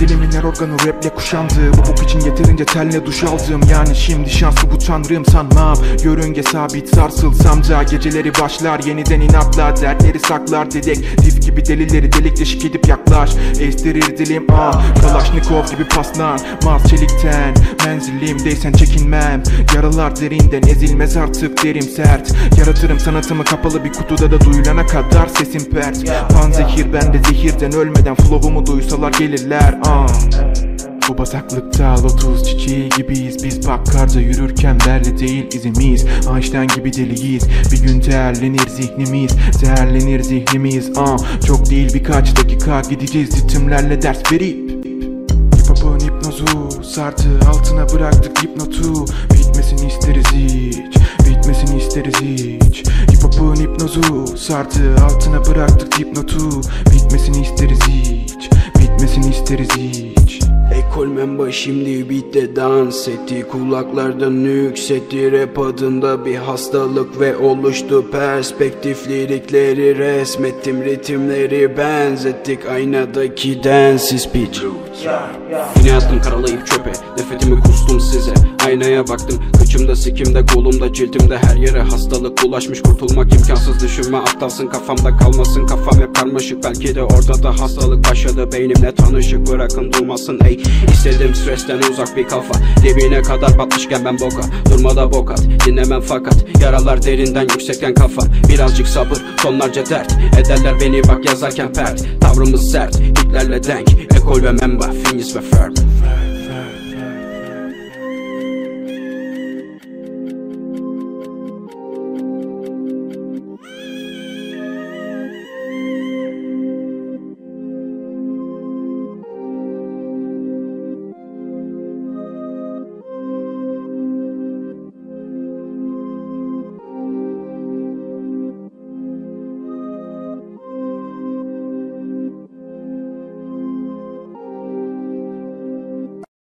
Dilimin her organı raple kuşandı Bu bok için yeterince telle duş aldım Yani şimdi şanslı bu tanrım sanmam. Yörünge sabit sarsılsam Geceleri başlar yeniden inatla Dertleri saklar dedektif gibi Delileri delik deşik edip yaklaş Estirir dilim. Ah Kalaşnikov gibi paslan Mars çelikten Menzilimdeysen çekinmem. Yaralar derinden ezilmez artık derim sert. Yaratırım sanatımı kapalı bir kutuda da duyulana kadar sesim pert. Panzehir bende zehirden ölmeden Flow'umu duysalar gelirler ah. Bu bataklıkta lotus çiçeği gibiyiz. Biz bakkarda yürürken belli değil izimiz. Einstein gibi deliyiz. Bir gün değerlenir zihnimiz. Değerlenir zihnimiz ah. Çok değil birkaç dakika gideceğiz. Ritimlerle ders verip Hip hop'un hipnozu sardı altına bıraktık hipnotu. Bitmesini isteriz hiç Bitmesini isteriz hiç. Hip hop'un hipnozu sardı altına bıraktık hipnotu Ekol memba şimdi bitte dans etti. Kulaklardan yükseltti. Rap adında bir hastalık ve oluştu. Perspektif lirikleri resmettim. Ritimleri benzettik. Aynadaki densiz pitch Yine attım karalayıp çöpe Nefretimi kustum size. Aynaya baktım Kıçımda sikimde kolumda ciltimde her yere hastalık bulaşmış. Kurtulmak imkansız düşünme aptalsın kafamda kalmasın. Kafam hep karmaşık belki de orada da hastalık başladı. Beynimle tanışık bırakın durmasın ey. İstedim stresten uzak bir kafa. Dibine kadar batmışken ben boka Durmada bokat dinlemem fakat Yaralar derinden yüksekten kafa. Birazcık sabır tonlarca dert. Ederler beni bak yazarken pert. Tavrımız sert Hitlerle denk Ekol ve memba Finis ve firm